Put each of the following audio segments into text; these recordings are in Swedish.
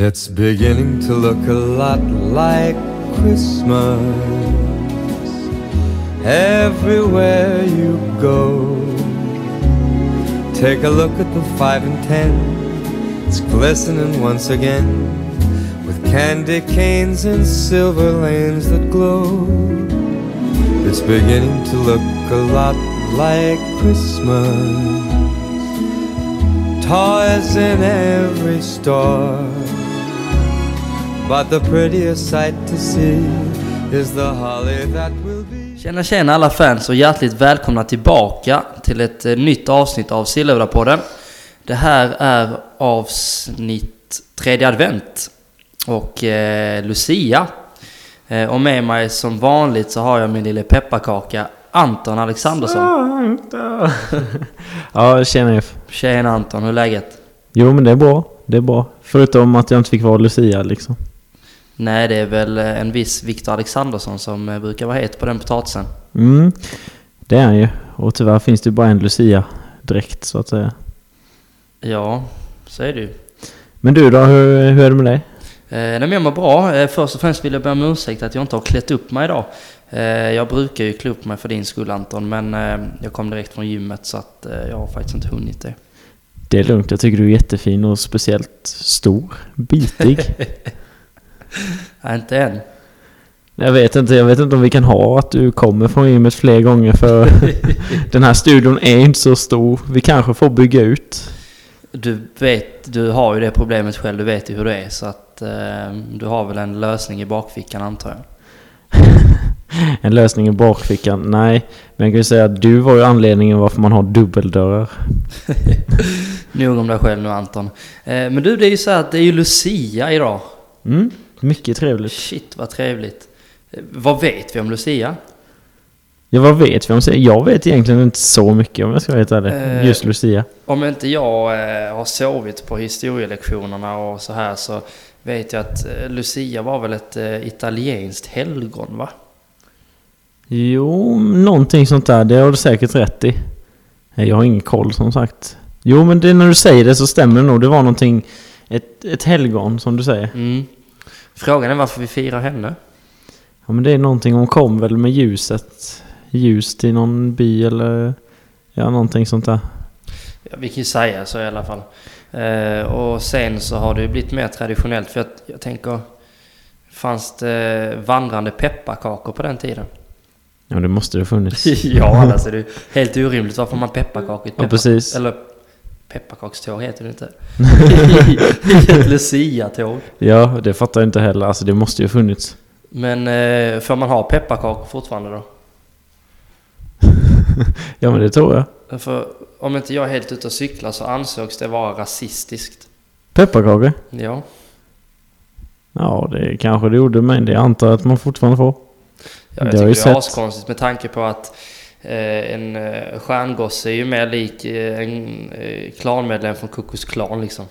It's beginning to look a lot like Christmas everywhere you go. Take a look at the five and ten, it's glistening once again with candy canes and silver lanes that glow. It's beginning to look a lot like Christmas. Toys in every store. But the prettiest sight to see is the holly that will be. Tjena tjena alla fans och hjärtligt välkomna tillbaka till ett eh, nytt avsnitt av Sillhövdapodden. Det här är avsnitt tredje advent och eh, Lucia. Eh, och med mig som vanligt så har jag min lille pepparkaka Anton Alexandersson. ja, tjena Jeff. Tjena Anton, hur är läget? Jo men det är bra. Det är bra. Förutom att jag inte fick vara Lucia liksom. Nej, det är väl eh, en viss Viktor Alexandersson som eh, brukar vara het på den potatisen. Mm, det är han ju. Och tyvärr finns det bara en Lucia direkt så att säga. Ja, så är det ju. Men du då, hur, hur är det med dig? Eh, nej, jag mår bra. Eh, först och främst vill jag be om ursäkt att jag inte har klätt upp mig idag. Eh, jag brukar ju klä upp mig för din skull Anton, men eh, jag kom direkt från gymmet så att eh, jag har faktiskt inte hunnit det. Det är lugnt, jag tycker du är jättefin och speciellt stor. Bitig. Nej, inte än. jag vet inte, jag vet inte om vi kan ha att du kommer från gymmet fler gånger för den här studion är inte så stor. Vi kanske får bygga ut. Du vet, du har ju det problemet själv, du vet ju hur det är så att eh, du har väl en lösning i bakfickan antar jag. En lösning i bakfickan? Nej, men jag kan ju säga att du var ju anledningen varför man har dubbeldörrar. Nog om dig själv nu Anton. Eh, men du, det är ju så att det är ju Lucia idag. Mm, mycket trevligt. Shit vad trevligt. Vad vet vi om Lucia? Ja, vad vet vi om sig? Jag vet egentligen inte så mycket om jag ska helt ärlig. Eh. Just Lucia. Om inte jag eh, har sovit på historielektionerna och så här så vet jag att eh, Lucia var väl ett eh, italienskt helgon va? Jo, någonting sånt där. Det har du säkert rätt i. Jag har ingen koll som sagt. Jo, men det, när du säger det så stämmer det nog. Det var någonting... Ett, ett helgon som du säger. Mm. Frågan är varför vi firar henne? Ja, men det är någonting. Hon kom väl med ljuset. Ljus till någon by eller... Ja, någonting sånt där. Ja, vi kan ju säga så i alla fall. Eh, och sen så har det ju blivit mer traditionellt för jag, jag tänker... Fanns det vandrande pepparkakor på den tiden? Ja, det måste det ha funnits. ja, är det ju helt orimligt. Varför man pepparkakor i ett Ja, peppar- precis. Eller pepparkakståg heter det inte. I ett Lucia-tåg. Ja, det fattar jag inte heller. Alltså, det måste ju ha funnits. Men eh, får man ha pepparkakor fortfarande då? Ja, men det tror jag. För om inte jag är helt ute och cyklar så ansågs det vara rasistiskt. Pepparkakor? Ja. Ja, det kanske det gjorde, men det antar jag att man fortfarande får. Ja, jag Det tycker det är askonstigt med tanke på att en eh, stjärngosse är ju mer lik eh, en eh, klanmedlem från Kukus klan liksom.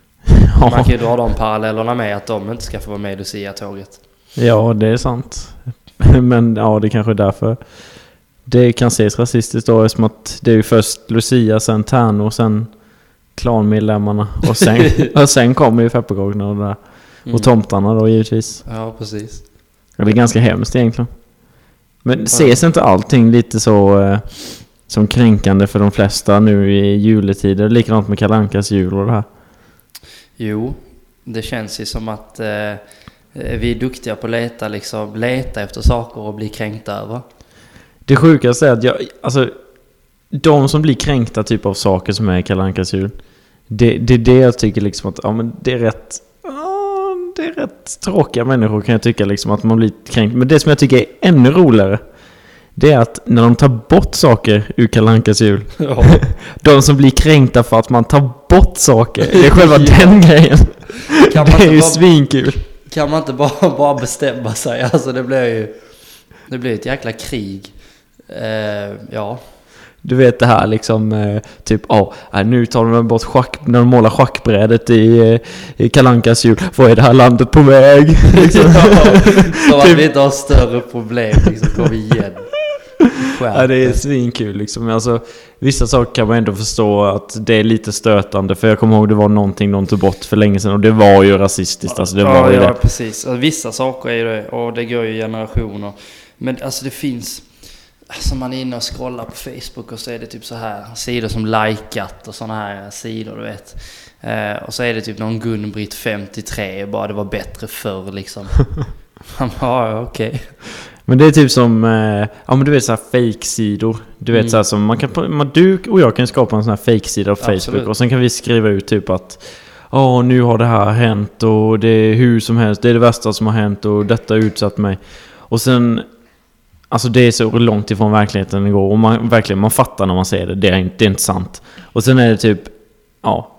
Man kan ju dra de parallellerna med att de inte ska få vara med i Lucia-tåget. Ja, det är sant. Men ja, det kanske är därför det kan ses rasistiskt då eftersom att det är ju först Lucia, sen Tärno, sen klanmedlemmarna och sen, och sen kommer ju pepparkakorna och där. Mm. Och tomtarna då givetvis. Ja, precis. Det är ganska hemskt egentligen. Men ses inte allting lite så eh, som kränkande för de flesta nu i juletider? Likadant med Kalankas jul och det här. Jo, det känns ju som att eh, vi är duktiga på att leta, liksom, leta efter saker och bli kränkta över. Det sjukaste är att jag, alltså de som blir kränkta typ av saker som är i Kalle Ankas jul. Det, det är det jag tycker liksom att, ja men det är rätt, det är rätt tråkiga människor kan jag tycka liksom att man blir kränkt. Men det som jag tycker är ännu roligare. Det är att när de tar bort saker ur Kalle Ankas jul. Ja. De som blir kränkta för att man tar bort saker. Det är själva Ja. den grejen. Kan man Det är ju bara- svinkul. Kan man inte bara, bara bestämma sig? Alltså det blir ju... Det blir ett jäkla krig. Eh, ja. Du vet det här liksom, eh, typ, ja, äh, nu tar de bort schack, när de målar schackbrädet i, eh, i Kalankas jul. Vad är det här landet på väg? liksom. Som att Typ. vi inte har större problem liksom. Kom igen. Ja, det är svinkul liksom. Alltså, vissa saker kan man ändå förstå att det är lite stötande. För jag kommer ihåg det var någonting de tog bort för länge sedan och det var ju rasistiskt. Alltså, det var ja, ju ja, det. precis. Alltså, vissa saker är ju det och det går ju i generationer. Men alltså det finns... Alltså man är inne och scrollar på Facebook och så är det typ så här sidor som likat och sådana här sidor du vet. Eh, och så är det typ någon Gun-Britt 53 bara det var bättre förr liksom. Man bara, ja okej. Men det är typ som, eh, ja men du vet såhär fake-sidor. Du vet Mm. såhär som man kan, man, du och jag kan skapa en sån här fake-sida på Facebook Absolut. och sen kan vi skriva ut typ att Åh, nu har det här hänt och det är hur som helst, det är det värsta som har hänt och detta har utsatt mig. Och sen Alltså det är så långt ifrån verkligheten det går och man, verkligen, man fattar när man ser det. Det är, inte, det är inte sant. Och sen är det typ, ja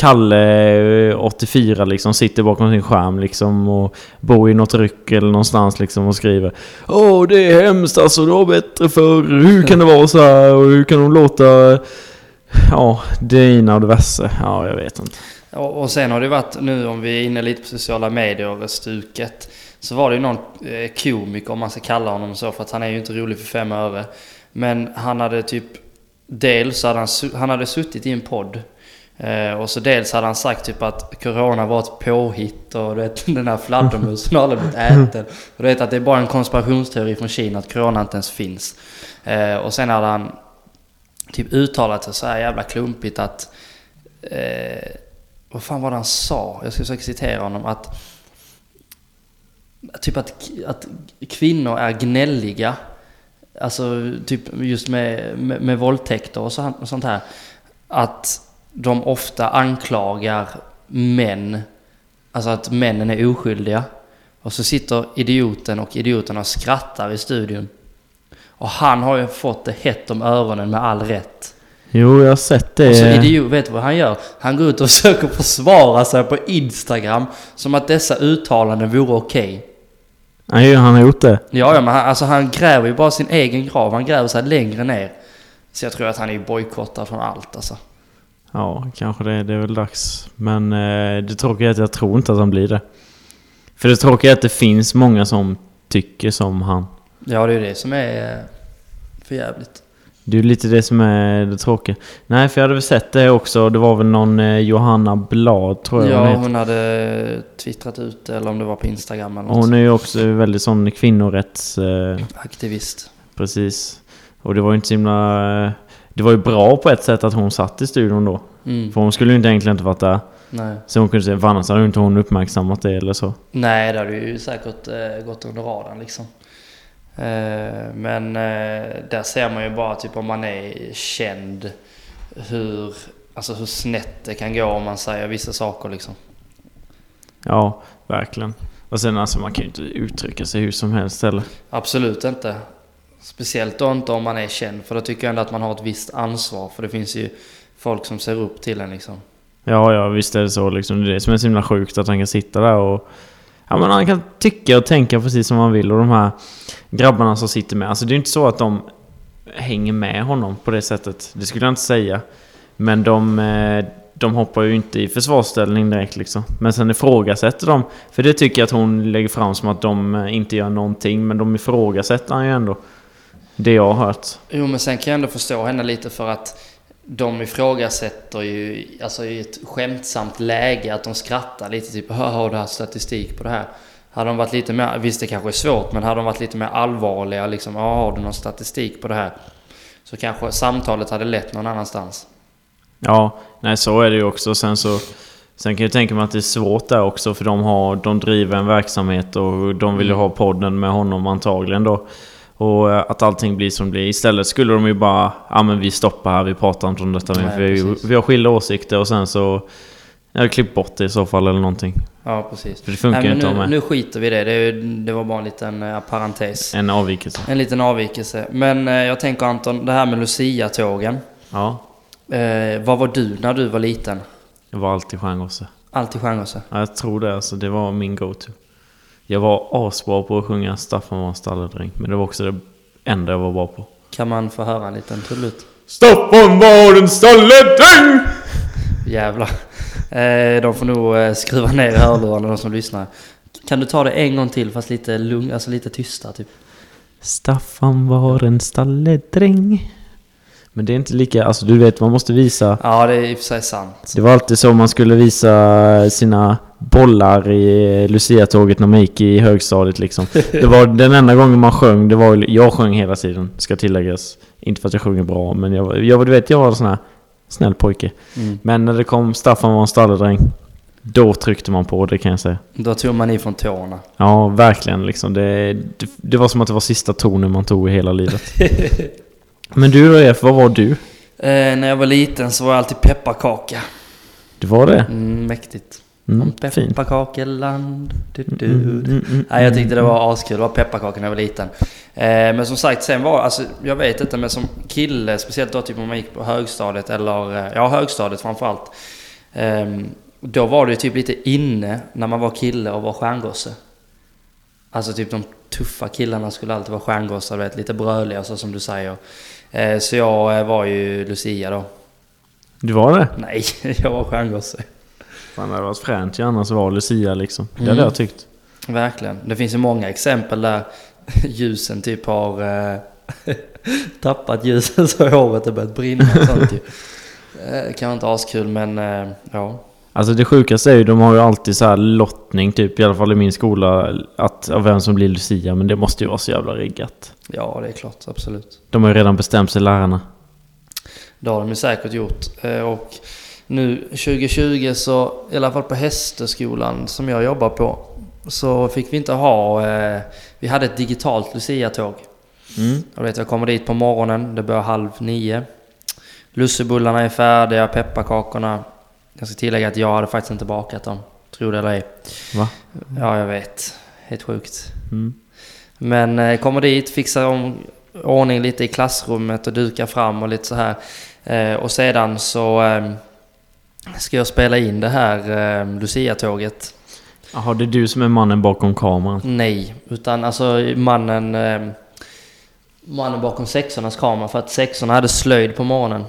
Kalle, eh, 84 liksom, sitter bakom sin skärm liksom och bor i något ryck eller någonstans liksom och skriver Åh, det är hemskt alltså, det var bättre förr. Hur kan det vara så här och hur kan de låta... Ja, det ena och diverse. Ja, jag vet inte. Och, och sen har det varit nu om vi är inne lite på sociala medier och stuket. Så var det ju någon eh, komiker om man ska kalla honom så för att han är ju inte rolig för fem öre. Men han hade typ Dels hade han, han hade suttit i en podd. Eh, och så dels hade han sagt typ att Corona var ett påhitt och du vet den här fladdermusen har aldrig blivit äten. Och du vet att det är bara en konspirationsteori från Kina att Corona inte ens finns. Eh, och sen hade han typ uttalat sig så här jävla klumpigt att... Eh, vad fan var det han sa? Jag ska försöka citera honom. Att... Typ att, att kvinnor är gnälliga. Alltså typ just med, med, med våldtäkter och, så, och sånt här. Att de ofta anklagar män. Alltså att männen är oskyldiga. Och så sitter idioten och idioten och skrattar i studion. Och han har ju fått det hett om öronen med all rätt. Jo, jag har sett det. Och så idiot, vet du vad han gör? Han går ut och försöker försvara sig på Instagram som att dessa uttalanden vore okej. Nej, han har gjort det. Ja, ja, men han, alltså han gräver ju bara sin egen grav. Han gräver sig längre ner. Så jag tror att han är bojkottad från allt alltså. Ja, kanske det. Det är väl dags. Men eh, det tråkiga är att jag tror inte att han blir det. För det tråkiga är att det finns många som tycker som han. Ja, det är ju det som är eh, för jävligt. Det är lite det som är det tråkiga. Nej, för jag hade väl sett det också. Det var väl någon eh, Johanna Blad, tror jag hon Ja, heter. hon hade twittrat ut det, eller om det var på Instagram eller något. Hon är ju också väldigt sån kvinnorätts... Eh, Aktivist. precis. Och det var ju inte så himla... eh, Det var ju bra på ett sätt att hon satt i studion då. Mm. För hon skulle ju inte egentligen inte varit där. Nej. Så hon kunde säga, för annars hade inte hon uppmärksammat det eller så. Nej, det hade ju säkert eh, gått under radarn liksom. Eh, men eh, där ser man ju bara typ om man är känd hur, alltså hur snett det kan gå om man säger vissa saker liksom. Ja, verkligen. Och sen alltså man kan ju inte uttrycka sig hur som helst heller. Absolut inte. Speciellt då inte om man är känd, för då tycker jag ändå att man har ett visst ansvar. För det finns ju folk som ser upp till en liksom. Ja, ja visst är det så liksom. Det är det som är så himla sjukt att han kan sitta där och... Ja men han kan tycka och tänka precis som han vill och de här grabbarna som sitter med. Alltså det är ju inte så att de hänger med honom på det sättet. Det skulle jag inte säga. Men de, eh, de hoppar ju inte i försvarsställning direkt liksom. Men sen ifrågasätter de. För det tycker jag att hon lägger fram som att de eh, inte gör någonting. Men de ifrågasätter han ju ändå. Det jag har hört. Jo, men sen kan jag ändå förstå henne lite för att de ifrågasätter ju, alltså i ett skämtsamt läge, att de skrattar lite typ "Hör, har du haft statistik på det här? Hade de varit lite mer, visst det kanske är svårt, men hade de varit lite mer allvarliga liksom, "Ja, har du någon statistik på det här? Så kanske samtalet hade lett någon annanstans. Ja, nej så är det ju också. Sen så... Sen kan jag tänka mig att det är svårt där också för de, har, de driver en verksamhet och de vill ju ha podden med honom antagligen då. Och eh, att allting blir som det blir. Istället skulle de ju bara... Ja men vi stoppar här, vi pratar inte om detta mer. Vi, vi har skilda åsikter och sen så... Jag hade klippt bort det i så fall eller någonting. Ja, precis. För det funkar ju men inte nu, med. nu skiter vi i det. Det, det var bara en liten eh, parentes. En avvikelse. En liten avvikelse. Men eh, jag tänker Anton, det här med Lucia-tågen. Ja. Eh, vad var du när du var liten? Jag var alltid stjärngosse. Alltid Stjärngosse? Ja, jag tror det alltså. Det var min go-to. Jag var asbra på att sjunga Staffan var en stalledräng. Men det var också det enda jag var bra på. Kan man få höra en liten tullut? Staffan var en stalledräng! Jävlar. Eh, de får nog eh, skruva ner hörlurarna de som lyssnar. Kan du ta det en gång till fast lite lugn, alltså lite tysta typ? Staffan var en stalledräng. Men det är inte lika, alltså du vet man måste visa. Ja, det är i och för sig sant. Det var alltid så man skulle visa sina bollar i Lucia-tåget när man gick i högstadiet liksom. Det var den enda gången man sjöng, det var jag sjöng hela tiden, ska tilläggas. Inte för att jag sjunger bra, men jag, jag du vet jag var en sån här snäll pojke. Mm. Men när det kom Staffan var en stalledräng, då tryckte man på det kan jag säga. Då tog man ifrån tårna. Ja, verkligen liksom. Det, det, det var som att det var sista tonen man tog i hela livet. Men du då Jeff, vad var du? Eh, när jag var liten så var jag alltid pepparkaka. Du var det? Mm, mäktigt. Mm, Om pepparkakeland. Du, du, Mm, mm, mm, mm, Nej, jag tyckte det var askul. Det var pepparkakor när jag var liten. Eh, men som sagt, sen var alltså, jag vet inte, men som kille, speciellt då typ om man gick på högstadiet eller, eh, ja högstadiet framförallt. Eh, då var det typ lite inne när man var kille och var stjärngosse. Alltså typ de tuffa killarna skulle alltid vara stjärngossar, vet, lite bröliga så som du säger. Eh, så jag eh, var ju Lucia då. Du var det? Nej, jag var stjärngosse. Fan, det hade varit fränt ju annars vara Lucia liksom. Det Mm. hade jag tyckt. Verkligen. Det finns ju många exempel där ljusen typ har eh, tappat ljusen så håret har börjat brinna och sånt ju. Eh, kan inte askul men eh, ja. Alltså det sjukaste är ju, de har ju alltid så här lottning typ, i alla fall i min skola, att, av vem som blir Lucia. Men det måste ju vara så jävla riggat. Ja, det är klart. Absolut. De har ju redan bestämt sig, lärarna. Det har de ju säkert gjort. Eh, och nu 2020 så, i alla fall på Hästskolan som jag jobbar på, så fick vi inte ha... Eh, vi hade ett digitalt Lucia-tåg. Mm. Jag vet, jag kommer dit på morgonen, det börjar halv nio. Lussebullarna är färdiga, pepparkakorna. Jag ska tillägga att jag hade faktiskt inte bakat dem. Tror det eller ej. Va? Ja, jag vet. Helt sjukt. Mm. Men eh, kommer dit, fixar om ordning lite i klassrummet och dukar fram och lite så här. Eh, och sedan så eh, ska jag spela in det här eh, Lucia-tåget. Jaha, det är du som är mannen bakom kameran. Nej, utan alltså mannen... Eh, mannen bakom sexornas kamera för att sexorna hade slöjd på morgonen.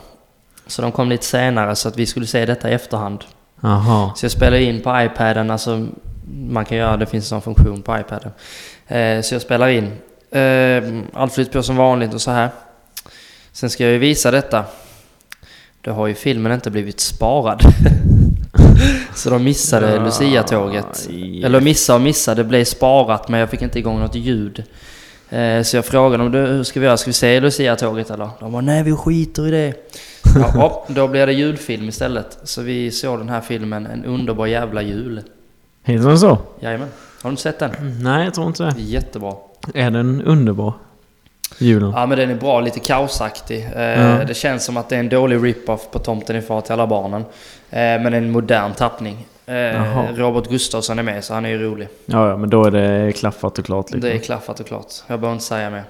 Så de kom lite senare så att vi skulle se detta i efterhand. Jaha. Så jag spelade in på iPaden, alltså man kan göra, det finns en sån funktion på iPaden. Eh, så jag spelar in. Eh, allt flyter på som vanligt och så här. Sen ska jag ju visa detta. Då har ju filmen inte blivit sparad. så de missade Ja, Lucia-tåget. ja. Eller missa och missa, det blev sparat men jag fick inte igång något ljud. Eh, så jag frågade dem, "Du, hur ska vi göra? Ska vi se Lucia-tåget eller? De bara, nej vi skiter i det. Ja, då blir det julfilm istället. Så vi såg den här filmen, En underbar jävla jul. Heter den så? Jajamän. Har du inte sett den? Nej, jag tror inte det. Jättebra. Är den underbar? Julen? Ja men den är bra, lite kaosaktig. Ja. Det känns som att det är en dålig rip-off på Tomten är far till alla barnen. Eh, men en modern tappning. Eh, Jaha. Robert Gustafsson är med så han är ju rolig. Ja, ja, men då är det klaffat och klart liksom. Det är klaffat och klart. Jag behöver inte säga mer.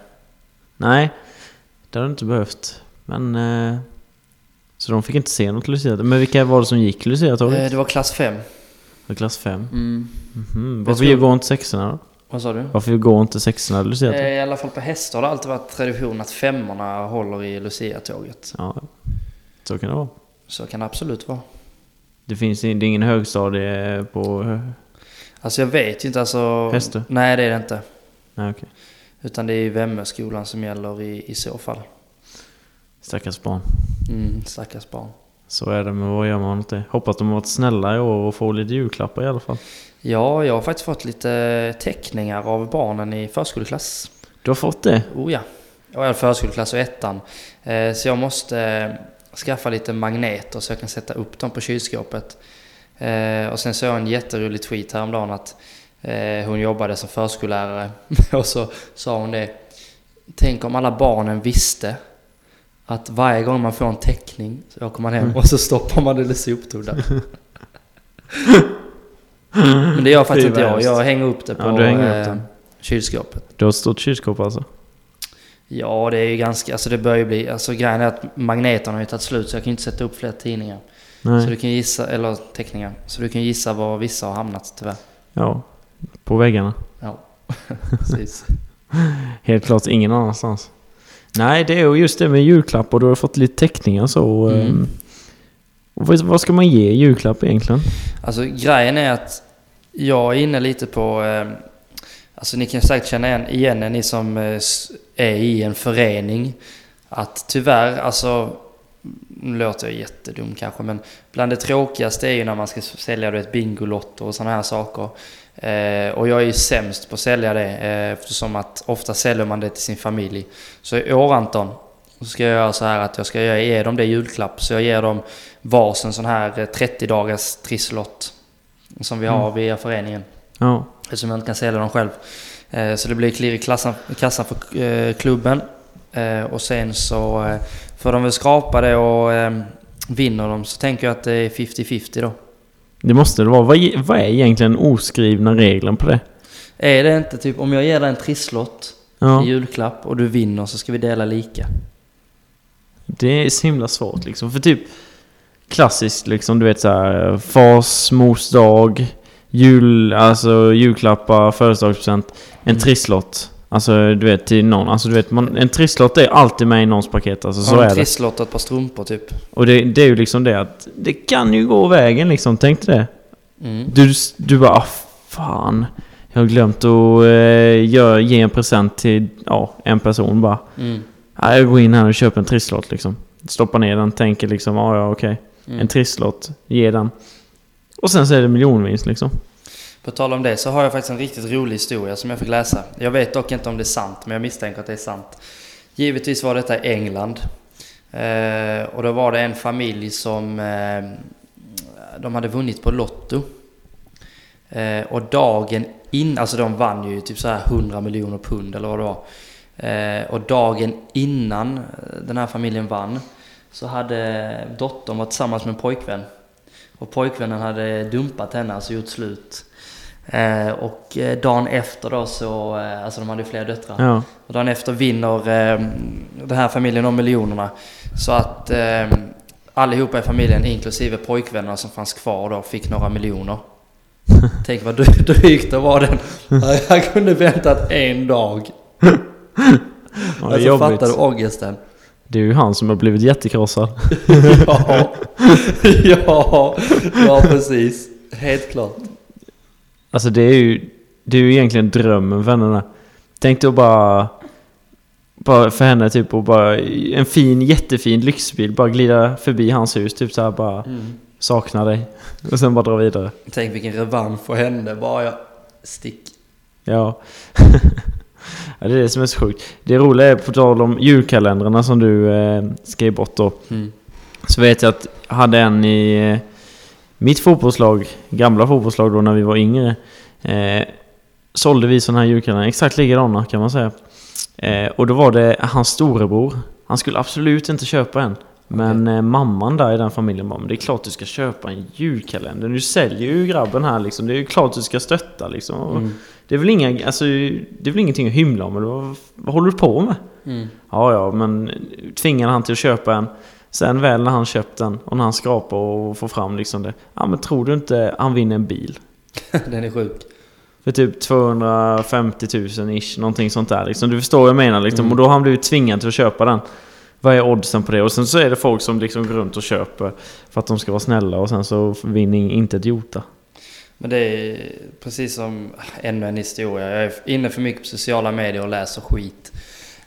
Nej, det hade du inte behövt. Men... Så de fick inte se något Lucia. Men vilka var det som gick Lucia-tåget? Det var klass 5. Var klass 5? Mm. Mhm. Jag Varför tror- går inte sexorna då? Vad sa du? Varför går inte sexorna Lucia-tåget? Eh, I alla fall på hästar har det alltid varit tradition att femmorna håller i Lucia-tåget. Ja, så kan det vara. Så kan det absolut vara. Det finns in- det är ingen högstadie på... Alltså jag vet ju inte alltså... Hästö? Nej det är det inte. Nej, okej. Utan det är ju Vemmöskolan som gäller i, i så fall. Stackars barn. Mm, stackars barn. Så är det, men vad gör man åt det? Hoppas de har varit snälla i år och får lite julklappar i alla fall. Ja, jag har faktiskt fått lite teckningar av barnen i förskoleklass. Du har fått det? Oh ja. Jag är förskoleklass och ettan. Eh, så jag måste eh, skaffa lite magneter så jag kan sätta upp dem på kylskåpet. Eh, och sen såg jag en jätterolig tweet häromdagen att hon jobbade som förskollärare. och så sa hon det. Tänk om alla barnen visste att varje gång man får en teckning så åker man hem och så stoppar man det i soptunnan. Men det gör faktiskt inte jag. Jag hänger upp det på Ja, upp eh, kylskåpet. Du har ett stort kylskåp alltså? Ja, det är ju ganska... Alltså det börjar ju bli... Alltså grejen är att magneterna har ju tagit slut så jag kan ju inte sätta upp fler tidningar. Så Nej. du kan gissa... Eller teckningar. Så du kan gissa var vissa har hamnat tyvärr. Ja. På väggarna. Ja, precis. Helt klart ingen annanstans. Nej, det är ju just det med julklappar. Du har fått lite teckningar så. Mm. ehm, och vad, ska man ge i julklapp egentligen? Alltså grejen är att jag är inne lite på... Eh, Alltså ni kan säkert känna igen, igen ni som eh, är i en förening. Att tyvärr, alltså... Nu låter jag jättedum kanske men bland det tråkigaste är ju när man ska sälja du vet, Bingolotto och sådana här saker. Eh, och jag är ju sämst på att sälja det eh, eftersom att ofta säljer man det till sin familj. Så i år Anton, så ska jag göra så här att jag ska ge dem det julklapp. Så jag ger dem varsin sån här eh, 30 dagars trisslott. Som vi har via föreningen. Ja. Eftersom jag inte kan sälja dem själv. Eh, Så det blir klirr i klassan, kassan för eh, klubben. Eh, Och sen så eh, får de väl skrapa det och eh, vinner de så tänker jag att det är 50-50 då. Det måste det vara. Vad, är- vad är egentligen oskrivna regeln på det? Är det inte typ om jag ger dig en trisslott Ja. i julklapp och du vinner så ska vi dela lika? Det är så himla svårt liksom. För typ klassiskt liksom, du vet så här mors dag, jul, alltså julklappar, födelsedagspresent, en Mm. trisslott. Alltså du vet till någon, alltså du vet man, en trisslott är alltid med i någons paket alltså så Ja, är en det. trisslott och ett par strumpor typ. Och det, det är ju liksom det att det kan ju gå vägen liksom, tänk dig det. Mm. Du, du bara ah, fan. Jag har glömt att eh, gör, ge en present till ja, en person bara. Mm. Ja, jag går in här och köper en trisslott liksom. Stoppar ner den, tänker liksom ah, ja okej. Mm. En trisslott, ge den. Och sen så är det miljonvinst liksom. På tal om det så har jag faktiskt en riktigt rolig historia som jag fick läsa. Jag vet dock inte om det är sant, men jag misstänker att det är sant. Givetvis var detta i England. Eh, och då var det en familj som... Eh, de hade vunnit på Lotto. Eh, och dagen innan, alltså de vann ju typ så här 100 miljoner pund eller vad det var. Eh, och dagen innan eh, den här familjen vann så hade dottern varit tillsammans med en pojkvän. Och pojkvännen hade dumpat henne, alltså gjort slut. Eh, och eh, dagen efter då så, eh, alltså de hade ju flera döttrar. Ja. Och dagen efter vinner eh, den här familjen de miljonerna. Så att eh, allihopa i familjen, inklusive pojkvännerna som fanns kvar då, fick några miljoner. Tänk vad dry- drygt det var den. Han kunde väntat en dag. Ja, det Alltså jobbigt. fattar du ångesten? Det är ju han som har blivit jättekrossad. Ja, ja, ja precis. Helt klart. Alltså det är ju, det är ju egentligen drömmen för henne. Tänk då bara, bara för henne typ och bara en fin, jättefin lyxbil. Bara glida förbi hans hus typ så här bara sakna dig. Och sen bara dra vidare. Tänk vilken revansch för henne bara jag stick. Ja. ja. Det är det som är så sjukt. Det roliga är på tal om julkalendrarna som du eh, skrev bort då. Mm. Så vet jag att jag hade en i eh, mitt fotbollslag, gamla fotbollslag då när vi var yngre. Eh, sålde vi sådana här julkalendrar, exakt likadana kan man säga. Eh, och då var det hans storebror. Han skulle absolut inte köpa en. Men eh, mamman där i den familjen bara, men det är klart du ska köpa en julkalender. Du säljer ju grabben här liksom. Det är ju klart du ska stötta liksom. Mm. Det är väl inga, alltså, det är väl ingenting att hymla om. Eller vad, vad håller du på med? Mm. Ja, ja, men tvingade han till att köpa en. Sen väl när han köpt den och när han skrapar och får fram liksom det. Ja, men tror du inte han vinner en bil? Den är sjuk. För typ 250 000 ish, någonting sånt där liksom. Du förstår vad jag menar liksom. Mm. Och då har han blivit tvingad till att köpa den. Vad är oddsen på det? Och sen så är det folk som liksom går runt och köper för att de ska vara snälla och sen så vinner inte ett jota. Men det är precis som ännu en historia. Jag är inne för mycket på sociala medier och läser skit.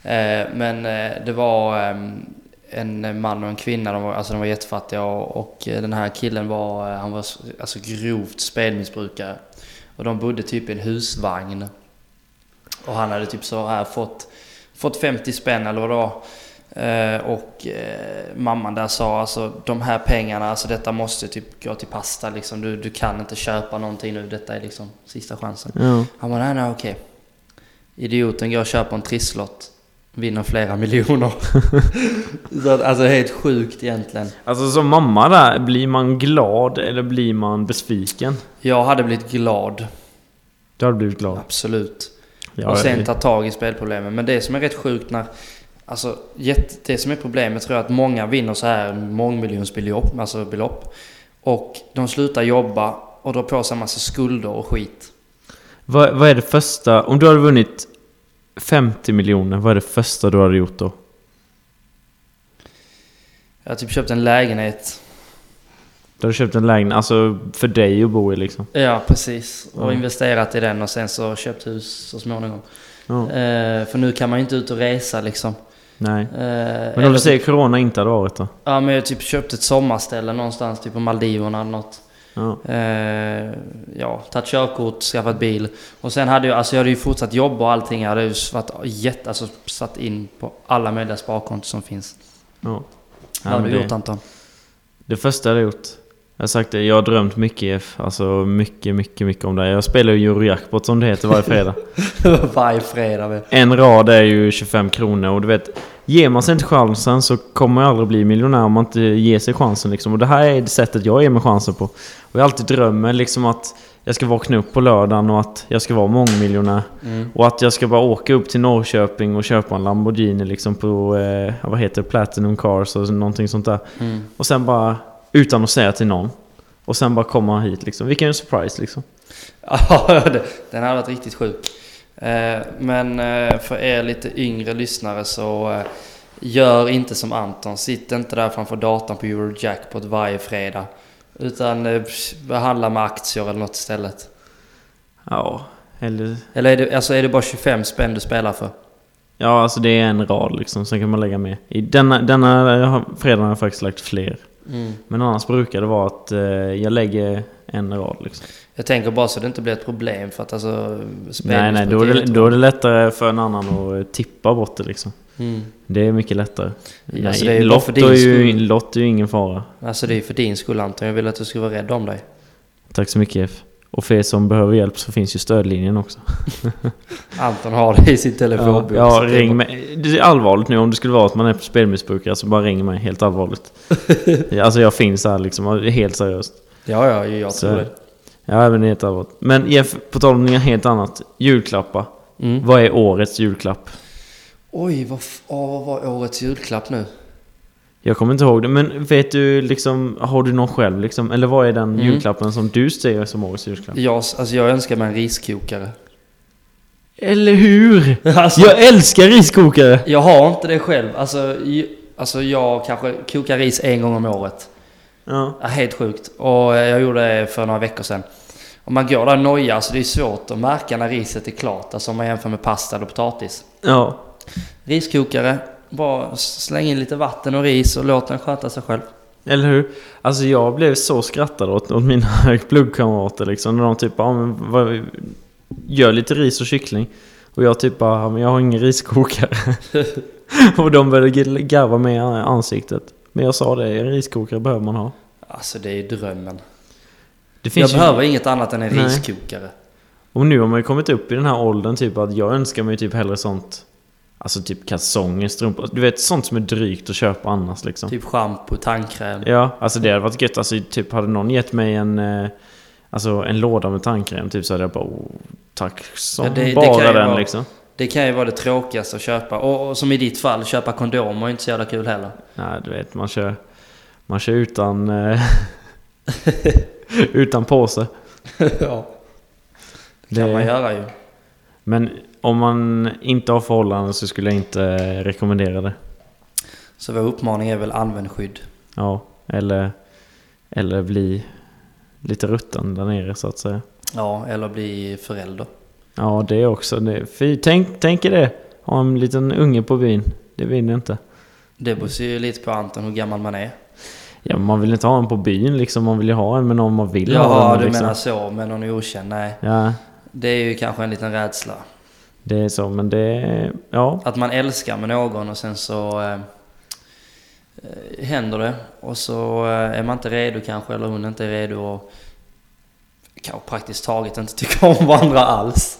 Eh, Men eh, det var ehm, en man och en kvinna, de var, alltså de var jättefattiga och, och eh, den här killen var, eh, han var alltså grovt spelmissbrukare. Och de bodde typ i en husvagn. Och han hade typ så här fått, fått 50 spänn eller vad det var. Eh, och eh, mamman där sa alltså de här pengarna, alltså detta måste typ gå till pasta liksom. Du, du kan inte köpa någonting nu, detta är liksom sista chansen. Ja. Han bara, nej nej okej. Idioten går och köper en trisslott. Vinner flera miljoner. så att, alltså helt sjukt egentligen. Alltså som mamma där, blir man glad eller blir man besviken? Jag hade blivit glad, Du hade blivit glad. absolut. Ja, och sen ta tag i spelproblemen. Men det som är rätt sjukt när... Alltså, det som är problemet tror jag att många vinner så här mångmiljonsbelopp, alltså belopp. Och de slutar jobba och drar på sig en massa skulder och skit. Vad, vad är det första, om du hade vunnit 50 miljoner, vad är det första du hade gjort då? Jag har typ köpt en lägenhet. Du har köpt en lägenhet, alltså för dig att bo i liksom. Ja, precis. Och Ja. investerat i den och sen så köpt hus så småningom. Ja. Eh, för nu kan man ju inte ut och resa liksom. Nej. Eh, Men om du säger typ, corona inte hade varit då? Ja, men jag typ köpt ett sommarställe någonstans, typ på Maldiverna eller något. Ja. Eh, ja, tagit körkort, skaffat bil. Och sen hade jag, alltså jag hade ju fortsatt jobba och allting. Jag hade ju varit jätte, alltså satt in på alla möjliga sparkonton som finns. ja. Vad har men du gjort Anton? det första jag hade gjort. Jag har sagt det, jag har drömt mycket IF. Alltså mycket, mycket, mycket om det. Jag spelar ju Eurojackpot som det heter varje fredag. Varje fredag. vet. En rad är ju 25 kronor och du vet Ger man sig inte chansen så kommer man aldrig bli miljonär om man inte ger sig chansen liksom. Och det här är det sättet jag ger mig chansen på. Och jag alltid drömmen liksom att jag ska vakna upp på lördagen och att jag ska vara mångmiljonär. Mm. Och att jag ska bara åka upp till Norrköping och köpa en Lamborghini liksom på, eh, vad heter det, Platinum Cars och någonting sånt där. Mm. Och sen bara, utan att säga till någon. Och sen bara komma hit liksom. Vilken surprise liksom. Ja, den hade varit riktigt sjuk. Eh, Men eh, för er lite yngre lyssnare så eh, gör inte som Anton. Sitt inte där framför datorn på Eurojackpot varje fredag. Utan eh, behandla med aktier eller något istället. Ja, eller... Eller är det, alltså är det bara 25 spänn du spelar för? Ja, alltså det är en rad liksom. Sen kan man lägga med. I denna, denna fredagen har jag faktiskt lagt fler. Men annars brukar det vara att eh, jag lägger en rad liksom. Jag tänker bara så det inte blir ett problem för att alltså... Nej, nej, då är, det, då är det lättare för en annan att eh, tippa bort det liksom. Mm. Det är mycket lättare. Ja, så nej, det är din är ju, lotto är ju ingen fara. Alltså det är ju för din skull Anton. Jag vill att du ska vara rädd om dig. Tack så mycket F. Och för er som behöver hjälp så finns ju stödlinjen också. Anton har det i sin Ja, telefonbok. ja är ring mig. Det är allvarligt nu om det skulle vara att man är spelmissbrukare så bara ring mig helt allvarligt. alltså jag finns här liksom, helt seriöst. Ja, ja, jag Så- tror det. Ja, men det är helt allvarligt. Men Jeff, på tal om något helt annat. Julklappar. Mm. Vad är årets julklapp? Oj, vad, åh, vad var årets julklapp nu? Jag kommer inte ihåg det, men vet du liksom, har du någon själv liksom? Eller vad är den Mm. julklappen som du ser som årets julklapp? Jag, alltså jag önskar mig en riskokare. Eller hur? Alltså, Jag älskar riskokare! jag har inte det själv. Alltså, ju, alltså jag kanske kokar ris en gång om året. Ja. Ja, helt sjukt. Och jag gjorde det för några veckor sedan. Om man går där och nojar så det är svårt att märka när riset är klart. Alltså om man jämför med pasta eller potatis. Ja. Riskokare. Bara släng in lite vatten och ris och låt den sköta sig själv. Eller hur? Alltså jag blev så skrattad åt, åt mina pluggkamrater liksom. När de typ ja, men vad, Gör lite ris och kyckling. Och jag typ bara, "Ja, men jag har ingen riskokare. och de började garva mig i ansiktet. Men jag sa det, en riskokare behöver man ha. Alltså det är ju drömmen. Det Jag ju, behöver inget annat än en Nej. riskokare. Och nu har man ju kommit upp i den här åldern typ att jag önskar mig typ hellre sånt Alltså typ kalsonger, strumpor, du vet sånt som är drygt att köpa annars liksom. Typ schampo, tandkräm. Ja, alltså det hade varit gött. Alltså typ hade någon gett mig en eh, Alltså en låda med tandkräm typ så hade jag bara oh, Tack som Ja, det- det bara ju den vara- liksom. Det kan ju vara det tråkigaste att köpa. Och, och som i ditt fall, köpa kondomer är inte så jävla kul heller. Nej, du vet man kör Man kör utan eh, Utan påse. ja. Det kan Det- man göra ju. Men om man inte har förhållanden så skulle jag inte rekommendera det. Så vår uppmaning är väl använd skydd. Ja, eller Eller bli Lite rutten där nere så att säga. Ja, eller bli förälder. Ja, det är också det. Fy, tänk, tänk er det. Ha en liten unge på byn. Det vinner inte. Det beror ju lite på Anton hur gammal man är. Ja, man vill inte ha en på byn liksom. Man vill ju ha en med någon man vill ha Ja, du liksom. menar så. Men någon okänd? Nej. Ja, Det är ju kanske en liten rädsla. Det är så. Men det. Ja. Att man älskar med någon och sen så eh, eh, händer det. Och så eh, är man inte redo kanske, eller hon inte är redo och kanske praktiskt taget inte tycker om varandra alls.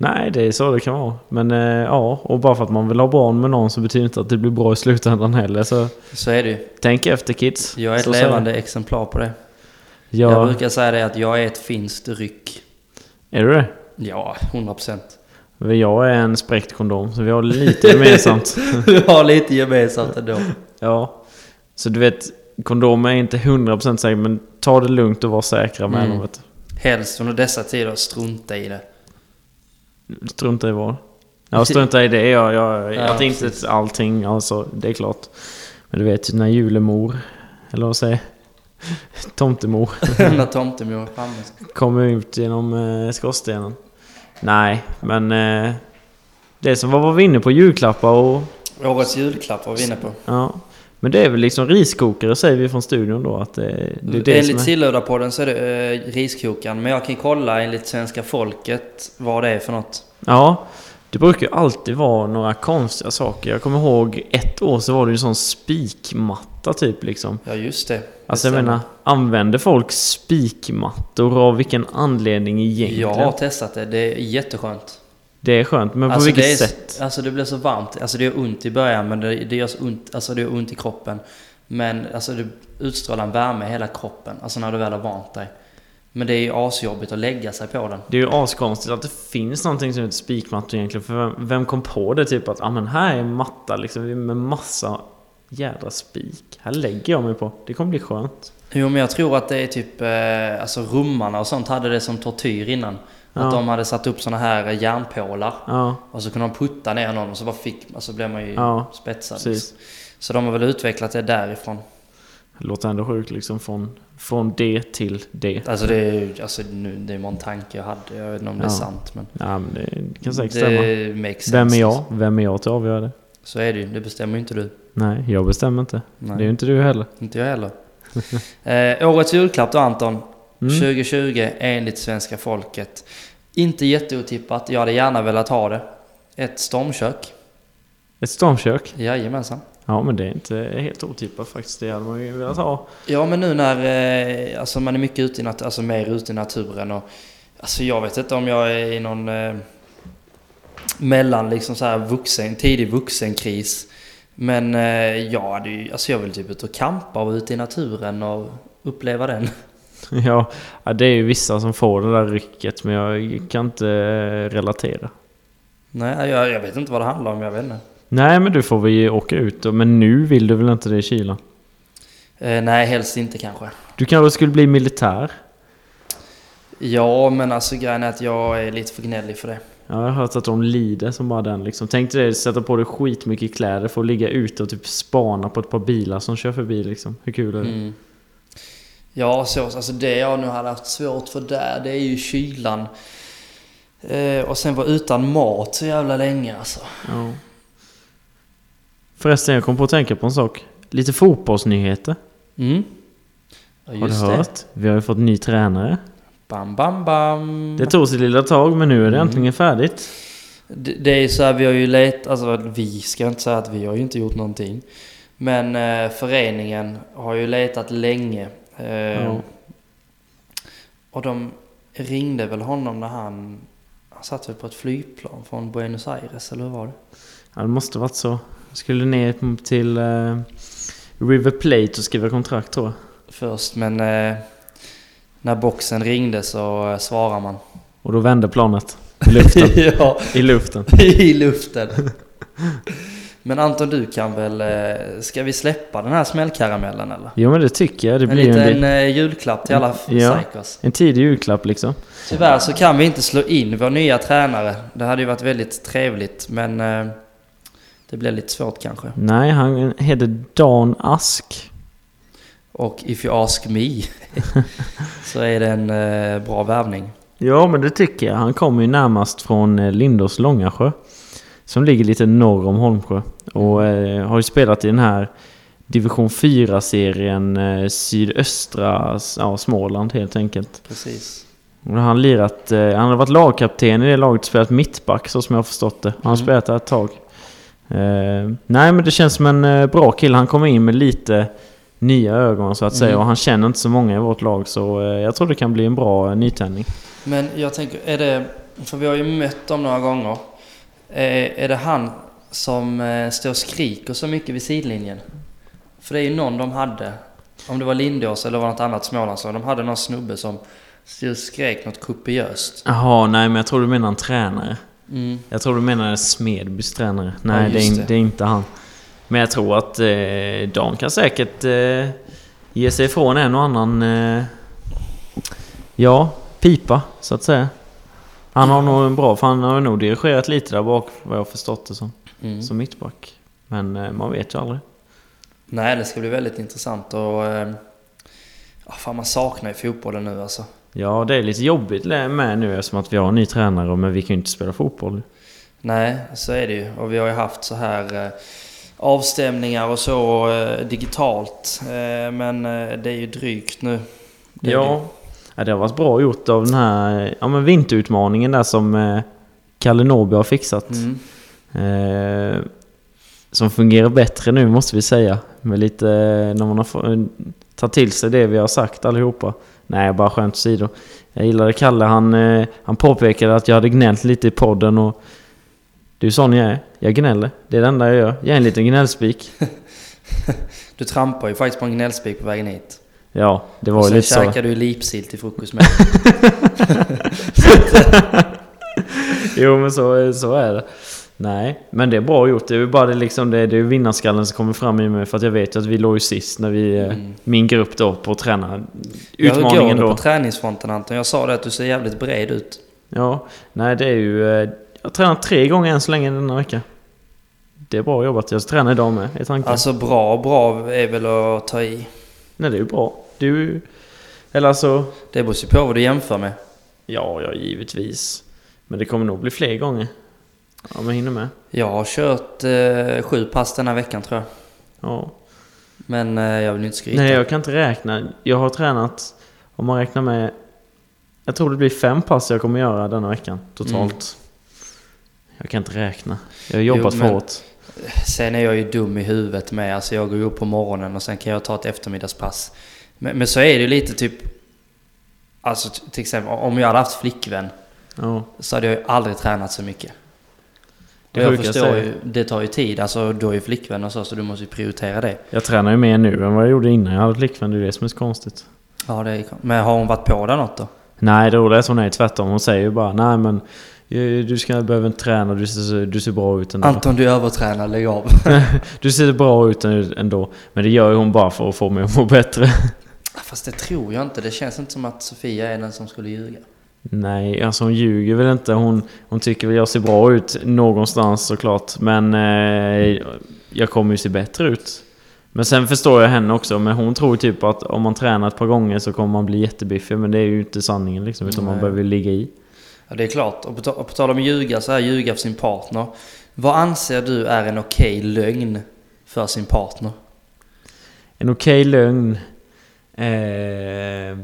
Nej, det är så det kan vara. Men eh, ja, och bara för att man vill ha barn med någon så betyder inte att det blir bra i slutändan heller. Så Så är det ju. tänk efter kids. Jag är ett Så levande exemplar på det. jag. Jag Ja, brukar säga det att jag är ett finskt ryck. är du det? Ja, 100 procent. Jag är en spräckt kondom, så vi har lite gemensamt. Du har lite gemensamt ändå. ja. Så du vet, kondomer är inte 100% säkra, men ta det lugnt och var säkra med Mm. dem. Helst under dessa tider, strunta i det. Strunta i vad? Ja, strunta i det. Jag, jag, Ja, jag tänkte precis. allting, alltså, det är klart. Men du vet, när jul är mor, eller vad säger Tomtemor När tomtemor är framme. kommer ut genom eh, skorstenen. Nej, men eh, det som var, var vi inne på, julklappar och... Årets julklapp var vi inne på. Ja. Men det är väl liksom riskokare säger vi från studion då att det, det är det som enligt är... Silludapodden så är det eh, riskokaren. Men jag kan kolla enligt svenska folket vad det är för något. Ja, det brukar ju alltid vara några konstiga saker. Jag kommer ihåg ett år så var det ju en sån spikmatta typ liksom. Ja just det. Alltså jag stämmer. menar, använder folk spikmattor av vilken anledning egentligen? Jag har testat det. Det är jätteskönt. Det är skönt, men på Alltså, vilket det är, sätt? Alltså det blir så varmt. Alltså det gör ont i början men det, det gör ont, alltså det gör ont i kroppen. Men alltså det utstrålar en värme i hela kroppen. Alltså när du väl har vant dig. Men det är ju asjobbigt att lägga sig på den. Det är ju askonstigt att det finns någonting som heter spikmattor egentligen. För vem, vem kom på det? Typ att ah, men här är en matta liksom med massa jädra spik. Här lägger jag mig på. Det kommer bli skönt. Jo men jag tror att det är typ, eh, alltså rummarna och sånt hade det som tortyr innan. Ja. Att de hade satt upp såna här järnpålar. Ja, Och så kunde de putta ner någon och så bara fick, alltså blev man ju Ja, spetsad. precis. Så de har väl utvecklat det därifrån. Det låter ändå sjukt liksom från, från det till det. Alltså det är ju, alltså nu, det är en tanke jag hade. Jag vet inte om det är Ja. sant men. Ja, men det kan säkert stämma. Det makes sense. Vem är jag? Vem är jag till att avgöra det? Så är det ju, det bestämmer ju inte du. Nej, jag bestämmer inte. Nej. Det är ju inte du heller. Inte jag heller. eh, årets julklapp då Anton. Mm. 2020 enligt svenska folket. Inte jätteotippat, jag hade gärna velat ha det. Ett stormkök. Ett stormkök? Jajamensan. Ja, men det är inte helt otippat faktiskt. Det hade man ju velat ha. Ja men nu när eh, alltså man är mycket ute i nat- alltså mer ute i naturen och Alltså jag vet inte om jag är i någon eh, mellan liksom så här vuxen, tidig vuxenkris. Men eh, jag hade ju, alltså jag vill typ ut och campa och vara ute i naturen och uppleva den. Ja, ja, det är ju vissa som får det där rycket, men jag kan inte eh, relatera. Nej jag, jag vet inte vad det handlar om, jag vet inte. Nej, men du får ju åka ut då. Men nu vill du väl inte det i kylan? Eh, nej helst inte kanske. Du kanske skulle bli militär? Ja men alltså grejen är att jag är lite för gnällig för det. Ja, jag har hört att de lider som bara den liksom. Tänk dig sätta på dig skitmycket kläder för att ligga ute och typ spana på ett par bilar som kör förbi liksom. Hur kul är det? Mm. Ja, så, alltså det jag nu hade haft svårt för där, det är ju kylan. Eh, och sen vara utan mat så jävla länge alltså. Ja. Förresten, jag kom på att tänka på en sak. Lite fotbollsnyheter. Mm. Ja, Har du just det. hört? Vi har ju fått ny tränare. Bam, bam, bam. Det tog sitt lilla tag, men nu är det Mm. äntligen färdigt. Det, det är så här, vi har ju letat, alltså vi ska inte säga att vi har ju inte gjort någonting. Men eh, föreningen har ju letat länge. Eh, Ja. Och de ringde väl honom när han, han satt väl på ett flygplan från Buenos Aires, eller hur var det? Ja, det måste varit så. Skulle ner till eh, River Plate och skriva kontrakt tror jag. Först, men eh, när boxen ringde så eh, svarar man. Och då vände planet. I luften. ja, I luften. i luften. Men Anton, du kan väl... eh, Ska vi släppa den här smällkaramellen eller? Jo men det tycker jag. Det En blir en, liten del- eh, julklapp till alla Ja. psykos. en tidig julklapp liksom. Tyvärr så kan vi inte slå in vår nya tränare. Det hade ju varit väldigt trevligt men eh, det blir lite svårt kanske. Nej, han heter Dan Ask. Och if you ask me så är det en eh, bra värvning. Ja men det tycker jag. Han kommer ju närmast från eh, Lindås Långasjö. Som ligger lite norr om Holmsjö. Och eh, har ju spelat i den här Division 4-serien eh, sydöstra ja, Småland helt enkelt. Precis. Och han lirat, eh, han har varit lagkapten i det laget och spelat mittback så som jag har förstått det. Han har Mm. spelat där ett tag. Eh, nej men det känns som en eh, bra kille. Han kommer in med lite nya ögon så att säga. Mm. Och han känner inte så många i vårt lag så eh, jag tror det kan bli en bra nytändning. Men jag tänker, är det... För vi har ju mött dem några gånger. Eh, är det han som står och skriker så mycket vid sidlinjen? För det är ju någon de hade. Om det var Lindås eller var något annat Smålandslag. De hade någon snubbe som skrek något kopiöst. Jaha, nej men jag tror du menar en tränare. Mm. Jag tror du menar Smedbys tränare. Nej, Ja, det, är, det. det är inte han. Men jag tror att eh, Dan kan säkert eh, ge sig ifrån en och annan... Eh, ja, pipa så att säga. Han har nog en bra... För han har nog dirigerat lite där bak vad jag har förstått det som. Mm. Som mittback. Men eh, man vet ju aldrig. Nej, det ska bli väldigt intressant och... Eh, fan, man saknar ju fotbollen nu alltså. Ja, det är lite jobbigt med nu eftersom att vi har en ny tränare men vi kan ju inte spela fotboll. Nej, så är det ju. Och vi har ju haft så här eh, avstämningar och så eh, digitalt. Eh, men det är ju drygt nu. Det Ja. ja, det har varit bra gjort av den här ja, men vinterutmaningen där som Kalle Norby har fixat. Mm. Eh, som fungerar bättre nu måste vi säga. Med lite, när man har tagit till sig det vi har sagt allihopa. Nej, bara skämt åsido. Jag gillade Kalle, han, eh, han påpekade att jag hade gnällt lite i podden och det är sån jag är. Jag gnäller. Det är det enda jag gör. Jag är en liten gnällspik. Du trampar ju faktiskt på en gnällspik på vägen hit. Ja, det var ju sen lite så. käkar du lipsill till frukost med. Jo men så, så är det. Nej, men det är bra gjort. Det är ju bara det, liksom, det, det är vinnarskallen som kommer fram i mig. För att jag vet ju att vi låg ju sist när vi, eh, Mm. min grupp då på att träna. Ja, hur går Utmaningen det då. på träningsfronten Anton? Jag sa det att du ser jävligt bred ut. Ja, nej det är ju... eh, Jag har tränat tre gånger än så länge denna vecka. Det är bra jobbat. Jag ska träna idag med i tanken. Alltså bra, bra är väl att ta i. Nej det är ju bra. Du... Eller alltså... Det beror ju på vad du jämför med. Ja, ja givetvis. Men det kommer nog bli fler gånger. Ja, men hinner med. Jag har kört eh, sju pass den här veckan tror jag. Ja. Men eh, jag vill inte skryta. Nej, jag kan inte räkna. Jag har tränat, om man räknar med... Jag tror det blir fem pass jag kommer göra denna veckan totalt. Jag kan inte räkna. Jag har jobbat Jo, för men- hårt. Sen är jag ju dum i huvudet med. Alltså jag går upp på morgonen och sen kan jag ta ett eftermiddagspass. Men, men så är det ju lite typ... Alltså till exempel om jag hade haft flickvän Ja. så hade jag ju aldrig tränat så mycket. Det jag förstår ju, det tar ju tid. Alltså du har ju flickvän och så, så du måste ju prioritera det. Jag tränar ju mer nu än vad jag gjorde innan jag hade flickvän. Det är det som är så konstigt. Ja, det är, men har hon varit på där något då? Nej, det roliga är att hon är tvärtom. Hon säger ju bara nej men eh, du ska behöver inte träna, du ser, du ser bra ut ändå. Anton, du är övertränad, lägg av. Du ser bra ut ändå. Men det gör ju hon bara för att få mig att må bättre. Fast det tror jag inte. Det känns inte som att Sofia är den som skulle ljuga. Nej, alltså hon ljuger väl inte. Hon, hon tycker väl jag ser bra ut någonstans såklart. Men eh, jag kommer ju se bättre ut. Men sen förstår jag henne också. Men hon tror typ att om man tränar ett par gånger så kommer man bli jättebiffig. Men det är ju inte sanningen liksom. Utan man Nej. behöver ligga i. Ja, det är klart. Och på, och på tal om ljuga, så här ljuga för sin partner. Vad anser du är en okej lögn för sin partner? En okej lögn. Eh,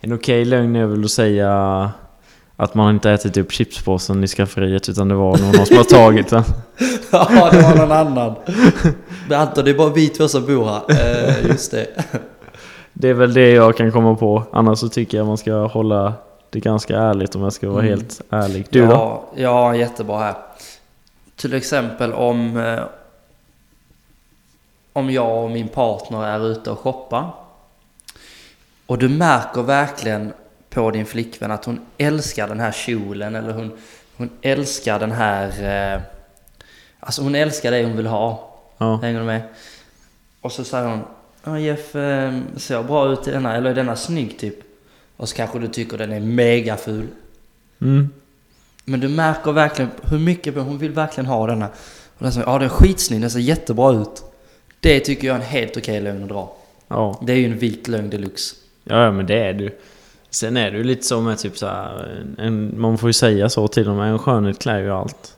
en okej lögn är väl att säga att man inte ätit upp chipspåsen i skafferiet utan det var någon som har tagit den. Ja, det var någon annan. Men Anton, det är bara vi två som bor här. Eh, just det. Det är väl det jag kan komma på. Annars så tycker jag man ska hålla det ganska ärligt om jag ska vara Mm. helt ärlig. Du då? ja, Ja, jättebra här. Till exempel om... Eh, om jag och min partner är ute och shoppar. Och du märker verkligen på din flickvän att hon älskar den här kjolen eller hon, hon älskar den här... Eh, alltså hon älskar det hon vill ha. Ja. Hänger du med? Och så säger hon Ja Jeff, eh, ser jag bra ut i denna? Eller är denna snygg typ? Och så kanske du tycker den är mega ful. Mm. Men du märker verkligen hur mycket hon vill verkligen ha denna. Och den säger ja den är skitsnygg, den ser jättebra ut. Det tycker jag är en helt okej lögn att dra. Ja. Det är ju en vit lögn deluxe. Ja, ja, men det är du. Sen är det ju lite så med typ så här, en, Man får ju säga så till dem. En skönhet klär ju allt.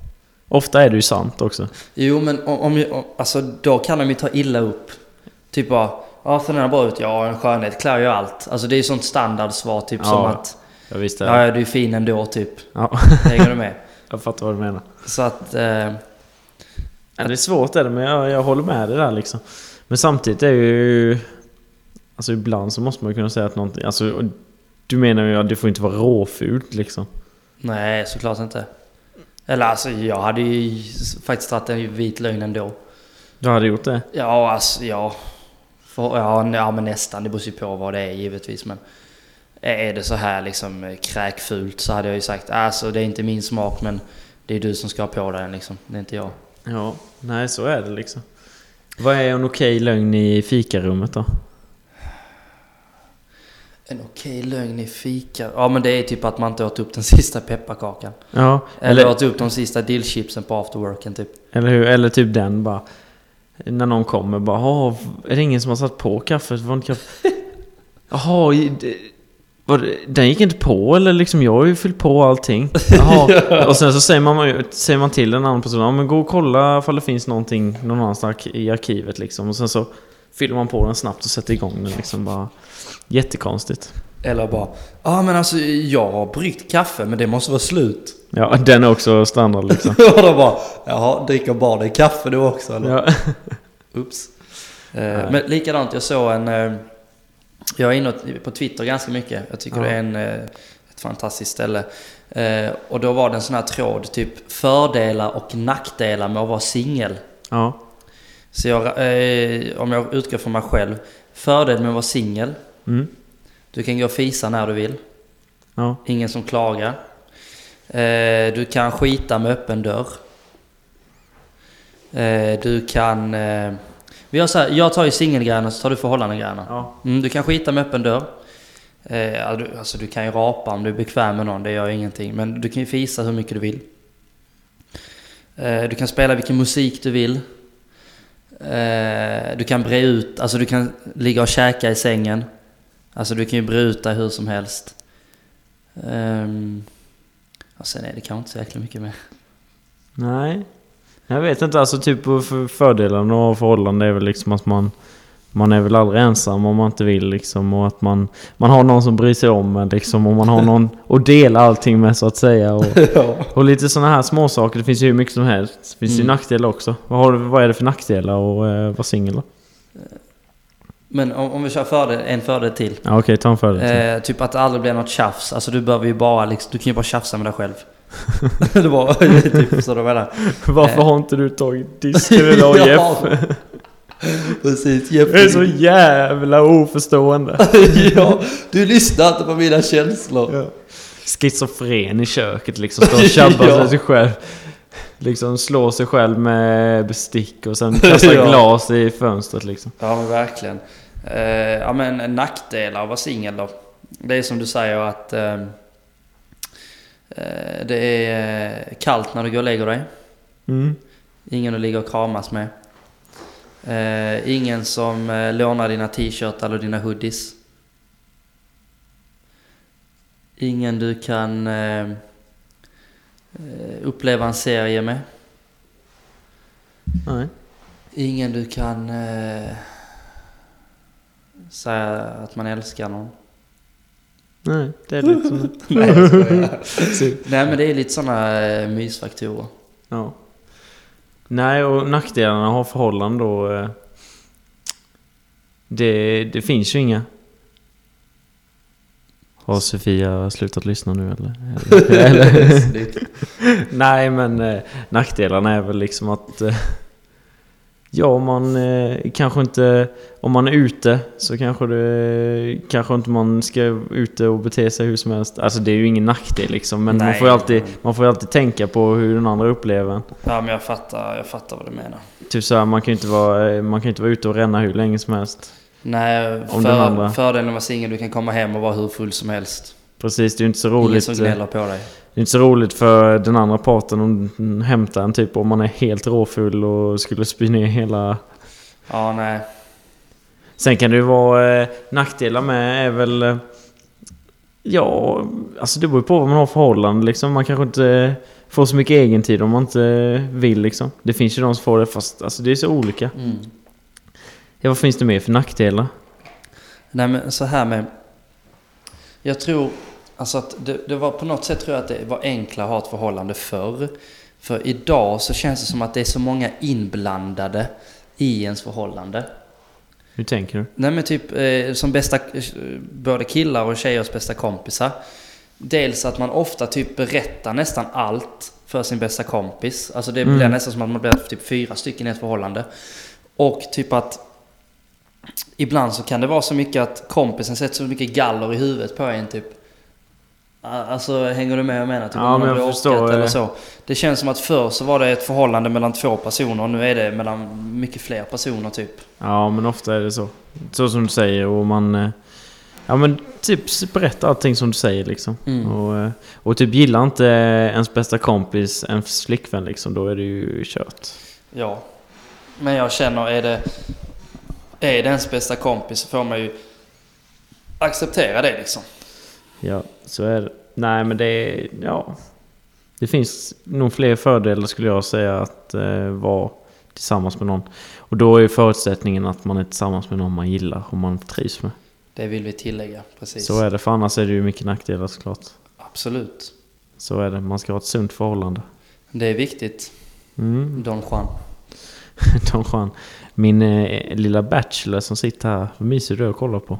Ofta är det ju sant också. Jo men om, om, alltså då kan de ju ta illa upp. Typ bara, ja ser den här bra ut? Ja en skönhet klär ju allt. Alltså det är ju sånt standardsvar typ Ja. som att Jag visste ja, ja du är fin ändå typ. Ja, Hänger du med? jag fattar vad du menar. Så att... Eh, Ja, det är svårt är det, men jag, jag håller med dig där liksom. Men samtidigt är ju... Alltså ibland så måste man ju kunna säga att någonting... Alltså, du menar ju att det får inte vara råfult liksom. nej såklart inte. Eller alltså jag hade ju faktiskt dragit en vit lögn ändå. Du hade gjort det? Ja, alltså ja. För, ja, ja, men nästan. Det beror ju på vad det är givetvis. Men är det så här liksom kräkfult så hade jag ju sagt alltså det är inte min smak men det är du som ska ha på den liksom. Det är inte jag. Ja, nej så är det liksom. Vad är en okej lögn i fikarummet då? En okej lögn i fika? Ja men det är typ att man inte åt upp den sista pepparkakan. Ja, Eller, eller, åt upp de sista dillchipsen på afterworken typ. eller hur? Eller typ den bara... När någon kommer bara är det ingen som har satt på kaffet? Var inte kaffe? Jaha, den gick inte på eller liksom? Jag har ju fyllt på allting. Jaha. Och sen så säger man, säger man till den andra personen, ja men gå och kolla ifall det finns någonting någon annanstans i arkivet liksom. Och sen så fyller man på den snabbt och sätter igång den liksom bara. Jättekonstigt. Eller bara, ja ah, men alltså jag har bryggt kaffe men det måste vara slut. Ja, den är också standard liksom. och då bara, jaha, dricker barnen kaffe du också eller? Ja. Oops. Eh, men likadant, jag såg en... Eh, jag är inne på Twitter ganska mycket. Jag tycker Ja. det är en, eh, ett fantastiskt ställe. Eh, och då var det en sån här tråd, typ fördelar och nackdelar med att vara singel. ja. Så jag, eh, om jag utgår från mig själv. Fördel med att vara singel. Mm. Du kan gå och fisa när du vill. Ja. Ingen som klagar. Eh, du kan skita med öppen dörr. Eh, du kan... Eh, vi har så här, jag tar ju singelgrejerna så tar du förhållandegrejerna. Ja. Mm, du kan skita med öppen dörr. Eh, du, alltså du kan ju rapa om du är bekväm med någon, det gör ingenting. Men du kan ju fisa hur mycket du vill. Eh, du kan spela vilken musik du vill. Eh, du kan bre ut, alltså du kan ligga och käka i sängen. Alltså du kan ju bre ut dig hur som helst. Ehm, um, och sen är det kanske inte så jäkla mycket mer. Nej. Jag vet inte, alltså typ fördelarna och av förhållande är väl liksom att man man är väl aldrig ensam om man inte vill liksom och att man, man har någon som bryr sig om en liksom och man har någon att dela allting med så att säga. Och, och lite sådana här småsaker, det finns ju hur mycket som helst. Det finns ju Mm. nackdelar också. Vad, har, vad är det för nackdelar och eh, vara singel då? Men om, om vi kör fördel, en fördel till. Ja okej, ta en fördel. Eh, typ att det aldrig blir något tjafs. Alltså du behöver ju bara liksom, du kan ju bara tjafsa med dig själv. det var typ så du menar. Varför eh. har inte du tagit disken idag Jeff? precis. Jeff. Jag är så jävla oförstående. ja, du lyssnar inte på mina känslor. Ja. Schizofren i köket liksom, står och tjabbar Ja. sig själv. Liksom slår sig själv med bestick och sen kastar Ja. glas i fönstret liksom. Ja men verkligen. Eh, ja men nackdelar av att vara singel då. Det är som du säger att eh, eh, det är kallt när du går och lägger dig. Mm. Ingen att ligga och kramas med. Eh, ingen som eh, lånar dina t-shirtar eller dina hoodies. Ingen du kan eh, eh, uppleva en serie med. Nej. Ingen du kan eh, säga att man älskar någon. Nej, det är lite som Nej, jag skojar. Nej men det är lite sådana eh, mysfaktorer. Ja. Nej, och nackdelarna av förhållande då... eh, Det, det finns ju inga. Har Sofia slutat lyssna nu eller? eller, eller? Nej, men eh, nackdelarna är väl liksom att... Eh, ja, man eh, kanske inte... Om man är ute så kanske det... Kanske inte man ska ute och bete sig hur som helst. Alltså det är ju ingen nackdel liksom. Men man får ju alltid, man får alltid tänka på hur den andra upplever en. Ja men jag fattar, jag fattar vad du menar. Typ såhär, man kan ju inte vara, eh, man kan inte vara ute och ränna hur länge som helst. Nej, Om för, fördelen med att vara singel, du kan komma hem och vara hur full som helst. Precis, det är ju inte så Ingen roligt. som eh, gnäller på dig. Det är inte så roligt för den andra parten om den hämtar en typ om man är helt råfull och skulle spy ner hela... Ja, nej. Sen kan det ju vara eh, nackdelar med är väl... Eh, ja, alltså det beror ju på vad man har för förhållande liksom. Man kanske inte eh, får så mycket egen tid om man inte vill liksom. Det finns ju de som får det fast alltså det är så olika. Mm. Ja, vad finns det mer för nackdelar? Nej men så här med... Jag tror... Alltså att det, det var på något sätt tror jag att det var enklare att ha ett förhållande förr. För idag så känns det som att det är så många inblandade i ens förhållande. Hur tänker du? Nej men typ eh, som bästa, eh, både killar och tjejers bästa kompisar. Dels att man ofta typ berättar nästan allt för sin bästa kompis. Alltså det Mm. blir nästan som att man blir typ fyra stycken i ett förhållande. Och typ att ibland så kan det vara så mycket att kompisen sätter så mycket galler i huvudet på en typ. Alltså hänger du med vad jag menar? Typ Ja, om men jag förstår, eller så. Det känns som att förr så var det ett förhållande mellan två personer och nu är det mellan mycket fler personer typ. Ja, men ofta är det så. Så som du säger och man... eh, Ja men typ berätta allting som du säger liksom. Mm. Och, eh, och typ gillar inte ens bästa kompis ens flickvän liksom, då är det ju kört. Ja. Men jag känner, är det... Är det ens bästa kompis så får man ju... acceptera det liksom. Ja, så är det. Nej, men det är... Ja. Det finns nog fler fördelar skulle jag säga att eh, vara tillsammans med någon. Och då är förutsättningen att man är tillsammans med någon man gillar och man trivs med. Det vill vi tillägga, precis. Så är det, för annars är det ju mycket nackdelar såklart. Absolut. Så är det, man ska ha ett sunt förhållande. Det är viktigt. Mm. Don Juan. Don Juan. Min eh, lilla Bachelor som sitter här, vad mysig du är att kolla på.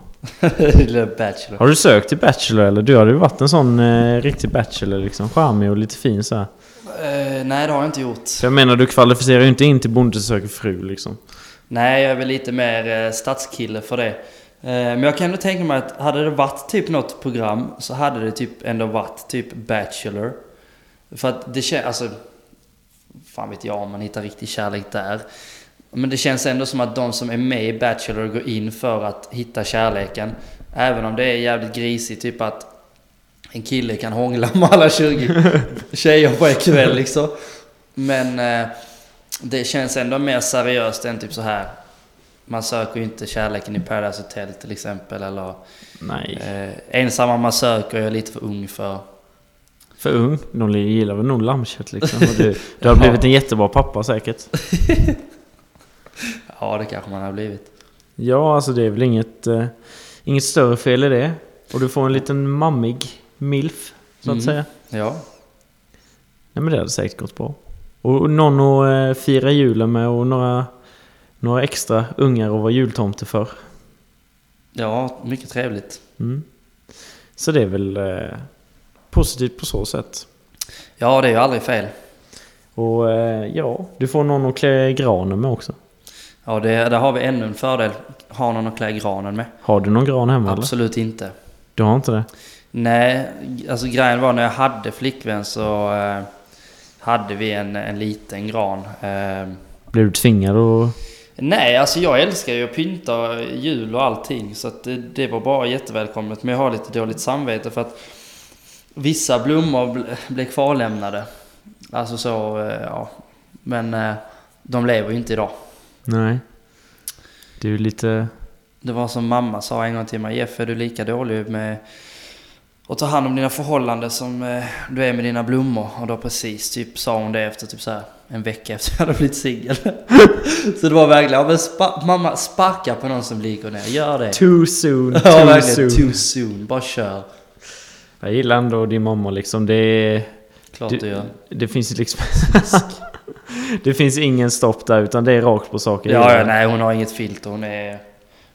Bachelor. Har du sökt till Bachelor eller? Du hade ju varit en sån eh, riktig Bachelor liksom. Charmig och lite fin så här. Eh, nej, det har jag inte gjort. För jag menar, du kvalificerar ju inte in till Bonde söker fru liksom. Nej, jag är väl lite mer eh, stadskille för det. Eh, men jag kan ändå tänka mig att hade det varit typ något program så hade det typ ändå varit typ Bachelor. För att det känns, alltså... Fan vet jag om man hittar riktig kärlek där. Men det känns ändå som att de som är med i Bachelor går in för att hitta kärleken. Även om det är jävligt grisigt, typ att en kille kan hångla med alla 20 tjejer på en kväll liksom. Men eh, det känns ändå mer seriöst än typ så här. Man söker ju inte kärleken i Paradise Hotel till exempel eller Nej. eh, ensamma man söker jag är lite för ung för. För ung. De gillar väl nog lammkött liksom. Du, du har blivit en jättebra pappa säkert. Ja, det kanske man har blivit. Ja, alltså det är väl inget, eh, inget större fel i det. Och du får en liten mammig milf, så att Mm. säga. Ja, Nej men det hade säkert gått bra. Och någon att eh, fira julen med och några, några extra ungar att vara jultomte för. ja mycket trevligt. Mm. Så det är väl eh, positivt på så sätt. Ja, det är ju aldrig fel. Och eh, ja, du får någon att klä granen med också. Ja, det, där har vi ännu en fördel. Ha någon att klä granen med. Har du någon gran hemma Absolut inte. eller? Du har inte det? Nej, alltså grejen var när jag hade flickvän så eh, hade vi en, en liten gran. Eh, Blev du tvingad att... nej, alltså jag älskar ju att pynta jul och allting så det, det var bara jättevälkommet. Men jag har lite dåligt samvete för att vissa blommor ble- blev kvarlämnade. Alltså så, eh, ja. Men eh, de lever ju inte idag. Nej. Du är lite... Det var som mamma sa en gång till mig. Jeff, är du lika dålig med att ta hand om dina förhållanden som eh, du är med dina blommor? Och då precis typ sa hon det efter typ så här en vecka efter jag hade blivit singel. så det var verkligen, ja, men spa, mamma sparka på någon som ligger ner. Gör det. Too soon, too ja, verkligen. soon. Too soon. Bara kör. Jag gillar ändå din mamma liksom. Det är... Klart Du- du gör. Det finns liksom... det finns ingen stopp där utan det är rakt på saker. Ja, ja, nej hon har inget filter. Hon är...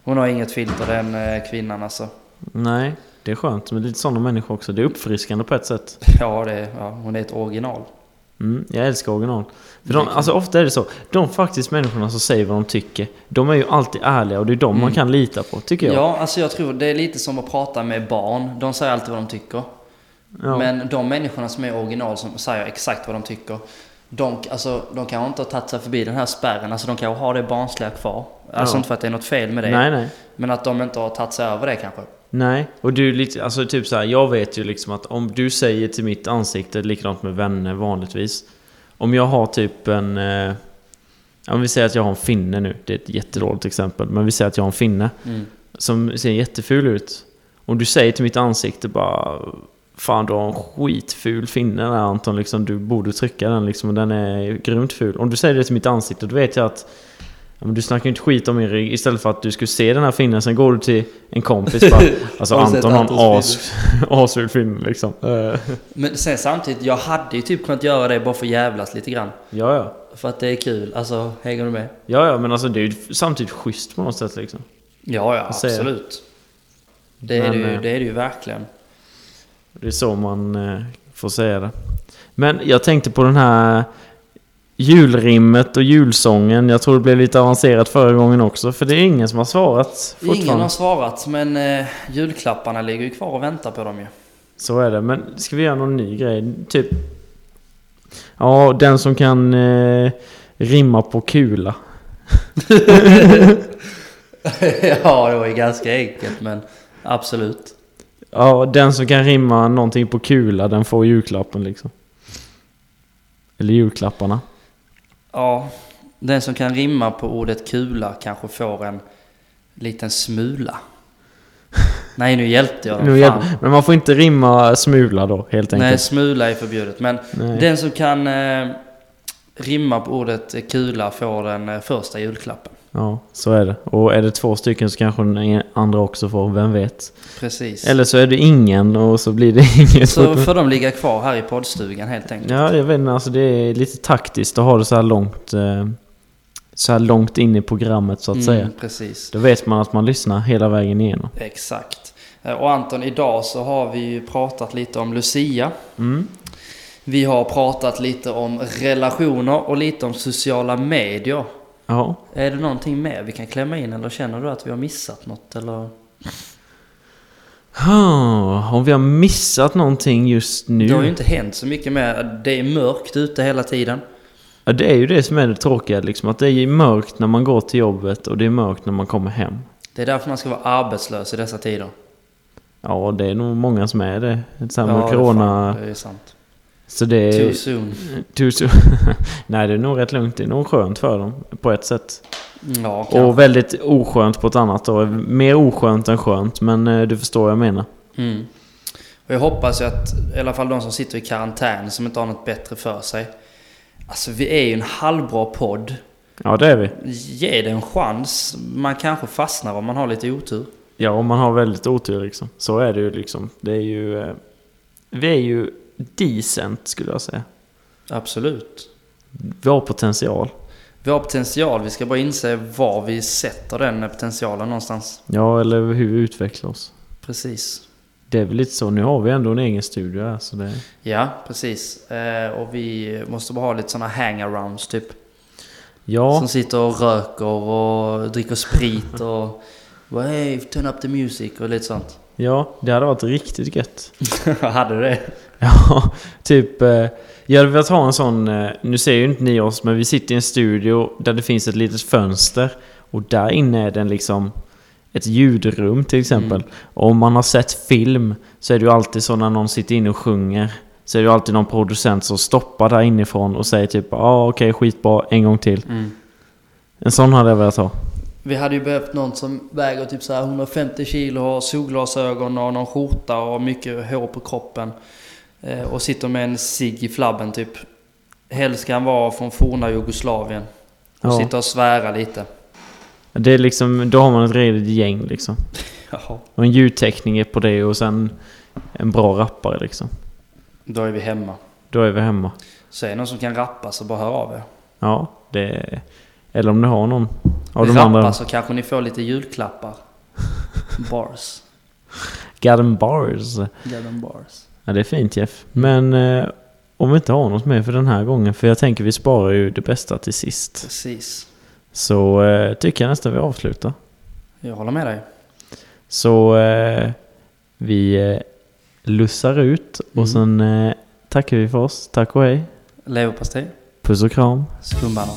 Hon har inget filter den eh, kvinnan alltså. Nej, det är skönt med lite sådana människor också. Det är uppfriskande på ett sätt. Ja, det, ja, hon är ett original. Mm, jag älskar original. För de, alltså ofta är det så. De faktiskt människorna som säger vad de tycker. De är ju alltid ärliga och det är de man Mm. kan lita på, tycker jag. Ja, alltså jag tror det är lite som att prata med barn. De säger alltid vad de tycker. Ja. Men de människorna som är original, som säger exakt vad de tycker. De, alltså, de kanske inte har tagit sig förbi den här spärren. Alltså de kanske har det barnsliga kvar. Alltså Ja. inte för att det är något fel med det. Nej, nej. Men att de inte har tagit sig över det kanske. Nej, och du alltså typ så här, jag vet ju liksom att om du säger till mitt ansikte, likadant med vänner vanligtvis. Om jag har typ en... Eh, om vi säger att jag har en finne nu, det är ett jättedåligt exempel, men vi säger att jag har en finne Mm. som ser jätteful ut. Om du säger till mitt ansikte bara Fan du har en skitful finne där Anton, liksom, du borde trycka den liksom, den är grymt ful. Om du säger det till mitt ansikte, då vet jag att du snackar ju inte skit om min rygg. Istället för att du skulle se den här finnen, sen går du till en kompis bara Alltså Anton har en as, asful finne liksom. Men sen samtidigt, jag hade ju typ kunnat göra det bara för att jävlas lite grann. ja, ja. För att det är kul. Alltså, hänger du med? Ja, ja, men alltså det är ju samtidigt schysst på något sätt liksom. Ja, ja, absolut. Det är, Men, det, ju, eh, det är det ju verkligen. Det är så man eh, får säga det. Men jag tänkte på den här julrimmet och julsången. Jag tror det blev lite avancerat förra gången också. För det är ingen som har svarat Ingen har svarat, men eh, julklapparna ligger ju kvar och väntar på dem ju. Så är det. Men ska vi göra någon ny grej? Typ... Ja, den som kan eh, rimma på kula. ja, det var ju ganska enkelt, men absolut. Ja, den som kan rimma någonting på kula, den får julklappen liksom. Eller julklapparna. Ja, den som kan rimma på ordet kula kanske får en liten smula. Nej, nu hjälpte jag dem. Nu hjälp- Men man får inte rimma smula då, helt Nej, enkelt. smula är förbjudet. Men Nej. den som kan eh, rimma på ordet kula får den eh, första julklappen. Ja, så är det. Och är det två stycken så kanske den andra också får, vem vet? Precis. Eller så är det ingen och så blir det inget. Så får de ligga kvar här i poddstugan helt enkelt. Ja, jag vet inte. Alltså det är lite taktiskt att ha det så här långt. Eh, så här långt in i programmet så att säga. Mm, precis. Då vet man att man lyssnar hela vägen igenom. Exakt. Eh, Och Anton, idag så har vi ju pratat lite om Lucia. Mm. Vi har pratat lite om relationer och lite om sociala medier. Ja. Är det någonting mer vi kan klämma in eller känner du att vi har missat något eller? Om vi har missat någonting just nu? Det har ju inte hänt så mycket mer. Det är mörkt ute hela tiden. Ja, det är ju det som är det tråkiga liksom. Att det är mörkt när man går till jobbet och det är mörkt när man kommer hem. Det är därför man ska vara arbetslös i dessa tider. Ja, det är nog många som är det. Med det är corona. det är sant. Så det är... Too soon. Too soon. Nej, det är nog rätt lugnt. Det är nog skönt för dem på ett sätt. Ja, kanske. Och väldigt oskönt på ett annat då. Mer oskönt än skönt, men eh, du förstår vad jag menar. Mm. Och jag hoppas ju att i alla fall de som sitter i karantän som inte har något bättre för sig. Alltså vi är ju en halvbra podd. Ja, det är vi. Ge det en chans. Man kanske fastnar om man har lite otur. Ja, om man har väldigt otur liksom. Så är det ju liksom. Det är ju... Eh, vi är ju decent skulle jag säga. Absolut. Vi har potential. Vi har potential. Vi ska bara inse var vi sätter den potentialen någonstans. Ja, eller hur vi utvecklar oss. Precis. Det är väl lite så. Nu har vi ändå en egen studio här, så det... Ja, precis. Eh, och vi måste bara ha lite sådana hangarounds typ. Ja, Som sitter och röker och dricker sprit och... Hey, turn up the music och lite sånt. ja, det hade varit riktigt gött. Hade det? Ja, typ... Eh, jag hade velat ha en sån... Eh, nu ser ju inte ni oss, men vi sitter i en studio där det finns ett litet fönster. Och där inne är den liksom ett ljudrum till exempel. Mm. Och om man har sett film så är det ju alltid så när någon sitter inne och sjunger. Så är det ju alltid någon producent som stoppar där inifrån och säger typ ja ah, okej skitbra, en gång till. Mm. En sån hade jag velat ha. Vi hade ju behövt någon som väger typ så här 150 kilo, har solglasögon och någon skjorta och mycket hår på kroppen. Eh, och sitter med en cigg i flabben typ. Helst ska han vara från forna Jugoslavien. Och Ja. sitta och svära lite. Det är liksom, då har man ett redigt gäng liksom. Jaha. Och en ljudtekniker på det och sen en bra rappare liksom. Då är vi hemma. Då är vi hemma. Så är det någon som kan rappa så bara hör av er. Ja, det... Eller om du har någon av de Rappa andra... så kanske ni får lite julklappar. Bars. Got bars. Them bars. Ja, det är fint Jeff. Men eh, om vi inte har något mer för den här gången, för jag tänker vi sparar ju det bästa till sist. Precis. Så eh, tycker jag nästan vi avslutar. Jag håller med dig. Så eh, vi eh, lussar ut och Mm. sen eh, tackar vi för oss. Tack och hej. Leverpastej. Puss och kram. Skumbanan.